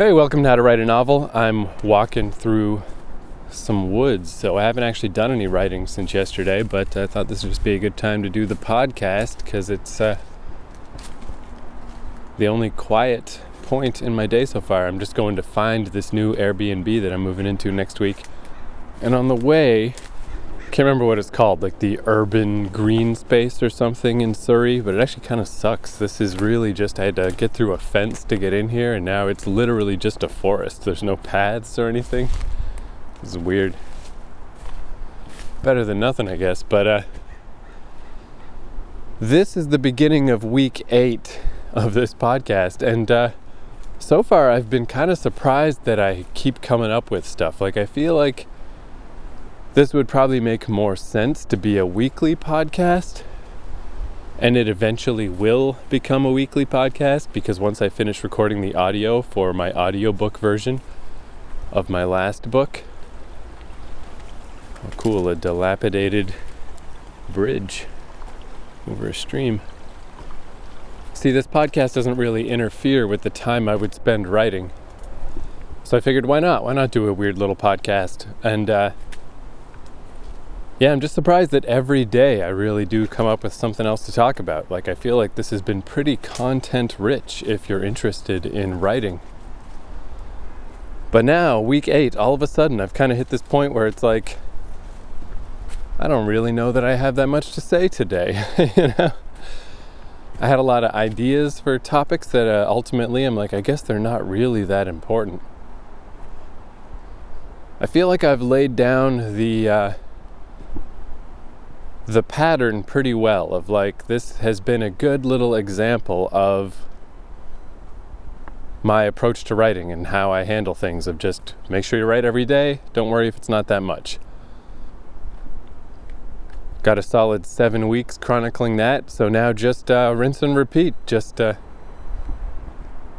Hey, welcome to How to Write a Novel. I'm walking through some woods, so I haven't actually done any writing since yesterday, but I thought this would just be a good time to do the podcast because it's uh, the only quiet point in my day so far. I'm just going to find this new Airbnb that I'm moving into next week. And on the way, can't remember what it's called, like the urban green space or something in Surrey, but it actually kind of sucks. This is really just, I had to get through a fence to get in here, and now it's literally just a forest. There's no paths or anything. It's weird. Better than nothing, I guess, but uh, this is the beginning of week eight of this podcast, and uh, so far I've been kind of surprised that I keep coming up with stuff. Like, I feel like this would probably make more sense to be a weekly podcast. And it eventually will become a weekly podcast because once I finish recording the audio for my audiobook version of my last book, oh, cool, a dilapidated bridge over a stream. See, this podcast doesn't really interfere with the time I would spend writing. So I figured, why not? Why not do a weird little podcast? And uh, yeah, I'm just surprised that every day I really do come up with something else to talk about. Like, I feel like this has been pretty content rich if you're interested in writing. But now, week eight, all of a sudden, I've kind of hit this point where it's like, I don't really know that I have that much to say today. you know? I had a lot of ideas for topics that uh, ultimately I'm like, I guess they're not really that important. I feel like I've laid down the. Uh, the pattern pretty well of like this has been a good little example of my approach to writing and how I handle things of just make sure you write every day, don't worry if it's not that much. Got a solid seven weeks chronicling that, so now just uh, rinse and repeat. Just uh,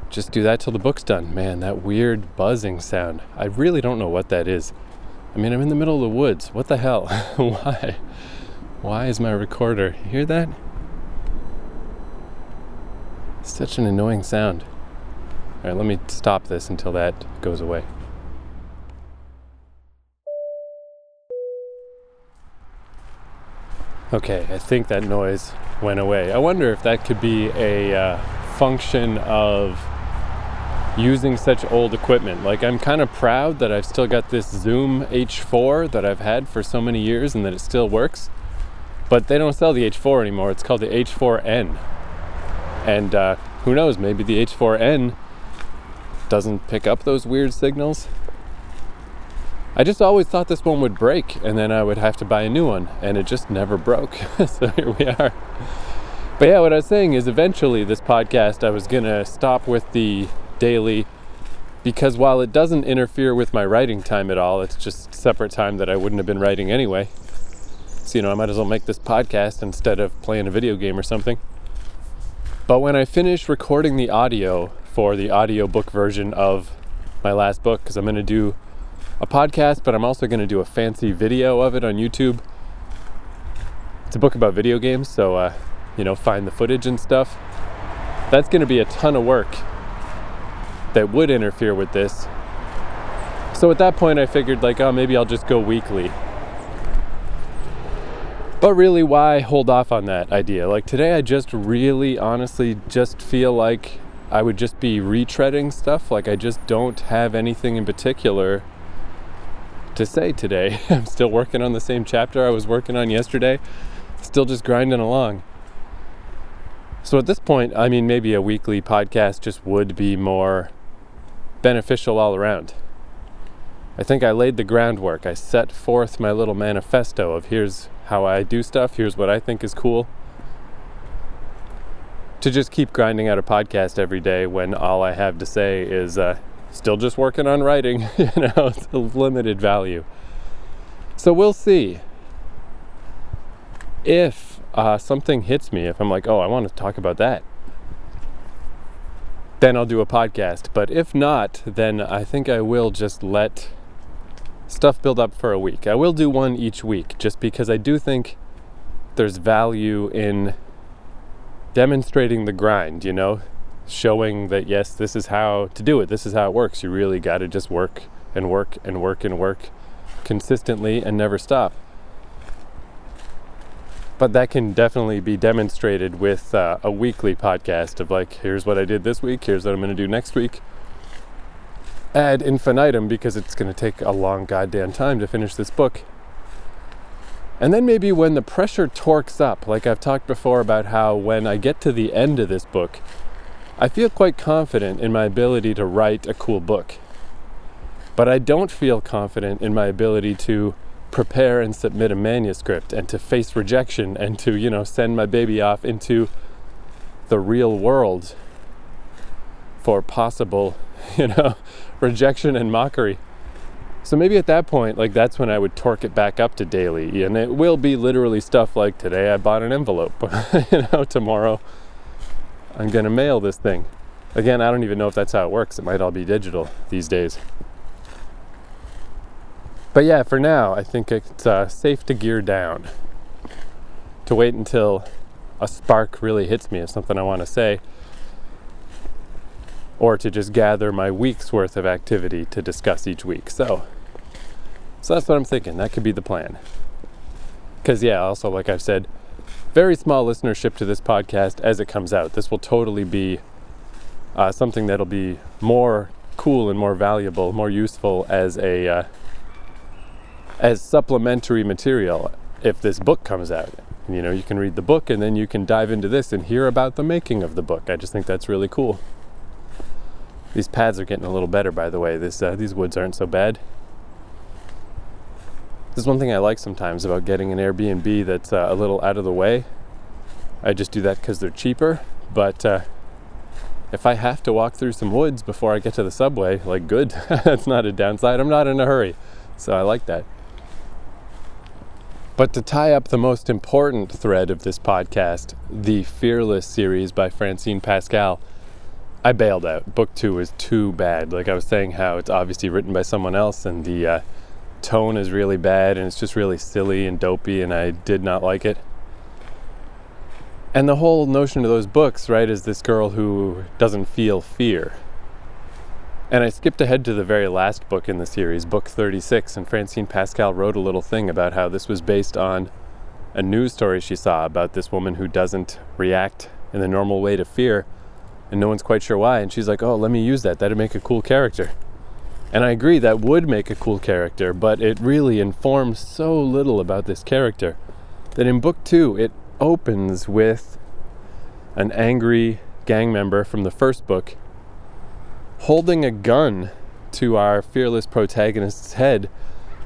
just do that till the book's done. Man, that weird buzzing sound. I really don't know what that is. I mean, I'm in the middle of the woods. What the hell? Why? Why is my recorder? You hear that? Such an annoying sound. All right, let me stop this until that goes away. Okay, I think that noise went away. I wonder if that could be a uh, function of using such old equipment. Like, I'm kind of proud that I've still got this Zoom H4 that I've had for so many years and that it still works. But they don't sell the H4 anymore. It's called the H4n. And uh, who knows, maybe the H4n doesn't pick up those weird signals. I just always thought this one would break and then I would have to buy a new one, and it just never broke. so here we are. But yeah, what I was saying is eventually this podcast I was going to stop with the daily because while it doesn't interfere with my writing time at all, it's just separate time that I wouldn't have been writing anyway. You know, I might as well make this podcast instead of playing a video game or something. But when I finish recording the audio for the audiobook version of my last book, because I'm going to do a podcast, but I'm also going to do a fancy video of it on YouTube. It's a book about video games, so, uh, you know, find the footage and stuff. That's going to be a ton of work that would interfere with this. So at that point, I figured, like, oh, maybe I'll just go weekly but really, why hold off on that idea? Like today, I just really honestly just feel like I would just be retreading stuff. Like I just don't have anything in particular to say today. I'm still working on the same chapter I was working on yesterday, still just grinding along. So at this point, I mean, maybe a weekly podcast just would be more beneficial all around. I think I laid the groundwork. I set forth my little manifesto of here's how I do stuff. Here's what I think is cool. To just keep grinding out a podcast every day when all I have to say is uh, still just working on writing, you know, it's limited value. So we'll see. If uh, something hits me, if I'm like, oh, I want to talk about that, then I'll do a podcast. But if not, then I think I will just let stuff build up for a week. I will do one each week just because I do think there's value in demonstrating the grind, you know, showing that yes, this is how to do it. This is how it works. You really got to just work and work and work and work consistently and never stop. But that can definitely be demonstrated with uh, a weekly podcast of like, here's what I did this week, here's what I'm going to do next week. Ad infinitum because it's going to take a long goddamn time to finish this book. And then maybe when the pressure torques up, like I've talked before about how when I get to the end of this book, I feel quite confident in my ability to write a cool book. But I don't feel confident in my ability to prepare and submit a manuscript and to face rejection and to, you know, send my baby off into the real world for possible, you know, rejection and mockery. So maybe at that point, like that's when I would torque it back up to daily. And it will be literally stuff like today I bought an envelope, you know, tomorrow I'm going to mail this thing. Again, I don't even know if that's how it works. It might all be digital these days. But yeah, for now, I think it's uh, safe to gear down. To wait until a spark really hits me of something I want to say or to just gather my week's worth of activity to discuss each week. So, so that's what I'm thinking. That could be the plan. Because, yeah, also, like I've said, very small listenership to this podcast as it comes out. This will totally be uh, something that'll be more cool and more valuable, more useful as a uh, as supplementary material if this book comes out. You know, you can read the book and then you can dive into this and hear about the making of the book. I just think that's really cool. These pads are getting a little better, by the way. This uh, these woods aren't so bad. This is one thing I like sometimes about getting an Airbnb that's uh, a little out of the way. I just do that because they're cheaper. But uh, if I have to walk through some woods before I get to the subway, like good, that's not a downside. I'm not in a hurry, so I like that. But to tie up the most important thread of this podcast, the Fearless series by Francine Pascal, I bailed out. Book two is too bad. Like I was saying, how it's obviously written by someone else, and the uh, tone is really bad, and it's just really silly and dopey, and I did not like it. And the whole notion of those books, right, is this girl who doesn't feel fear. And I skipped ahead to the very last book in the series, book 36, and Francine Pascal wrote a little thing about how this was based on a news story she saw about this woman who doesn't react in the normal way to fear and no one's quite sure why. And she's like, oh, let me use that. That'd make a cool character. And I agree, that would make a cool character, but it really informs so little about this character that in book two, it opens with an angry gang member from the first book holding a gun to our fearless protagonist's head.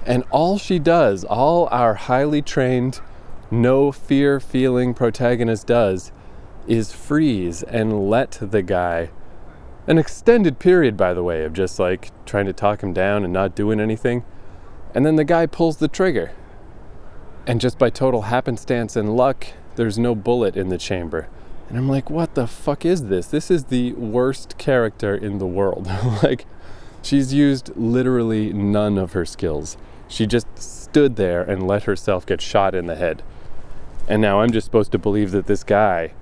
And all she does, all our highly trained, no fear feeling protagonist does, is freeze and let the guy an extended period by the way of just like trying to talk him down and not doing anything. And then the guy pulls the trigger. And just by total happenstance and luck there's no bullet in the chamber. And i'm like what the fuck is this? This is the worst character in the world. Like she's used literally none of her skills. She just stood there and let herself get shot in the head. And now i'm just supposed to believe that this guy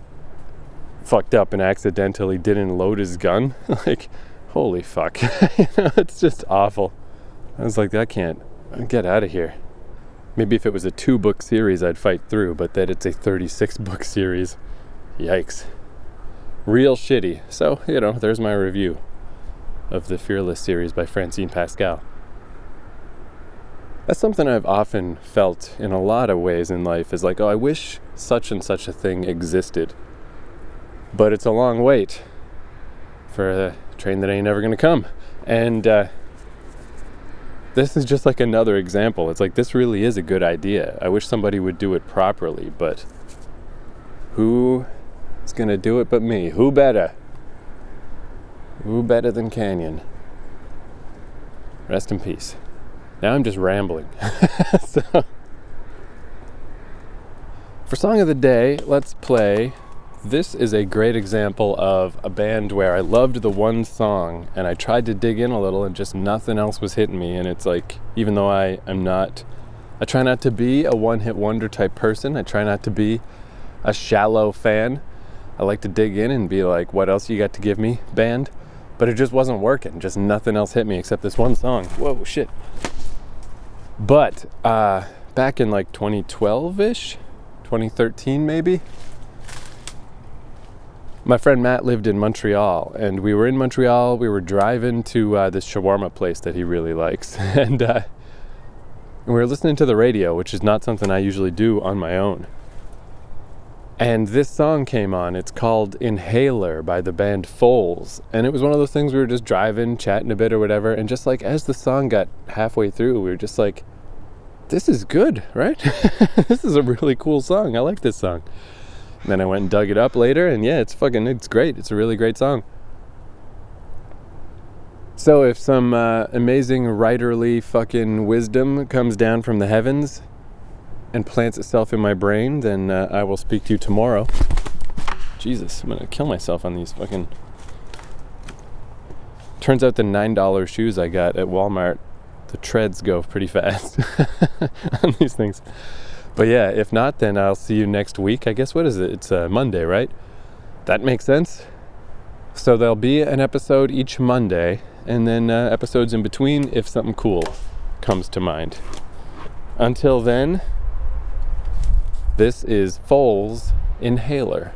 fucked up and accidentally didn't load his gun. like, holy fuck. you know, it's just awful. I was like, I can't get out of here. Maybe if it was a two book series, I'd fight through, but that it's a 36 book series. Yikes. Real shitty. So, you know, there's my review of the Fearless series by Francine Pascal. That's something I've often felt in a lot of ways in life is like, oh, I wish such and such a thing existed but it's a long wait for a train that ain't never going to come. And uh, this is just like another example. It's like this really is a good idea. I wish somebody would do it properly, but who is to do it but me? Who better? Who better than Canyon? Rest in peace. Now I'm just rambling. so, for song of the day, let's play this is a great example of a band where I loved the one song and I tried to dig in a little and just nothing else was hitting me. And it's like, even though I am not, I try not to be a one hit wonder type person, I try not to be a shallow fan. I like to dig in and be like, what else you got to give me, band? But it just wasn't working. Just nothing else hit me except this one song. Whoa, shit. But uh, back in like 2012 ish, 2013 maybe, my friend Matt lived in Montreal, and we were in Montreal. We were driving to uh, this shawarma place that he really likes, and uh, we were listening to the radio, which is not something I usually do on my own. And this song came on. It's called Inhaler by the band Foals. And it was one of those things we were just driving, chatting a bit or whatever. And just like as the song got halfway through, we were just like, this is good, right? this is a really cool song. I like this song. Then I went and dug it up later, and yeah, it's fucking, it's great. It's a really great song. So if some uh, amazing writerly fucking wisdom comes down from the heavens and plants itself in my brain, then uh, I will speak to you tomorrow. Jesus, I'm gonna kill myself on these fucking. Turns out the $9 shoes I got at Walmart, the treads go pretty fast on these things. But yeah, if not, then I'll see you next week. I guess what is it? It's uh, Monday, right? That makes sense. So there'll be an episode each Monday, and then uh, episodes in between if something cool comes to mind. Until then, this is Foals Inhaler.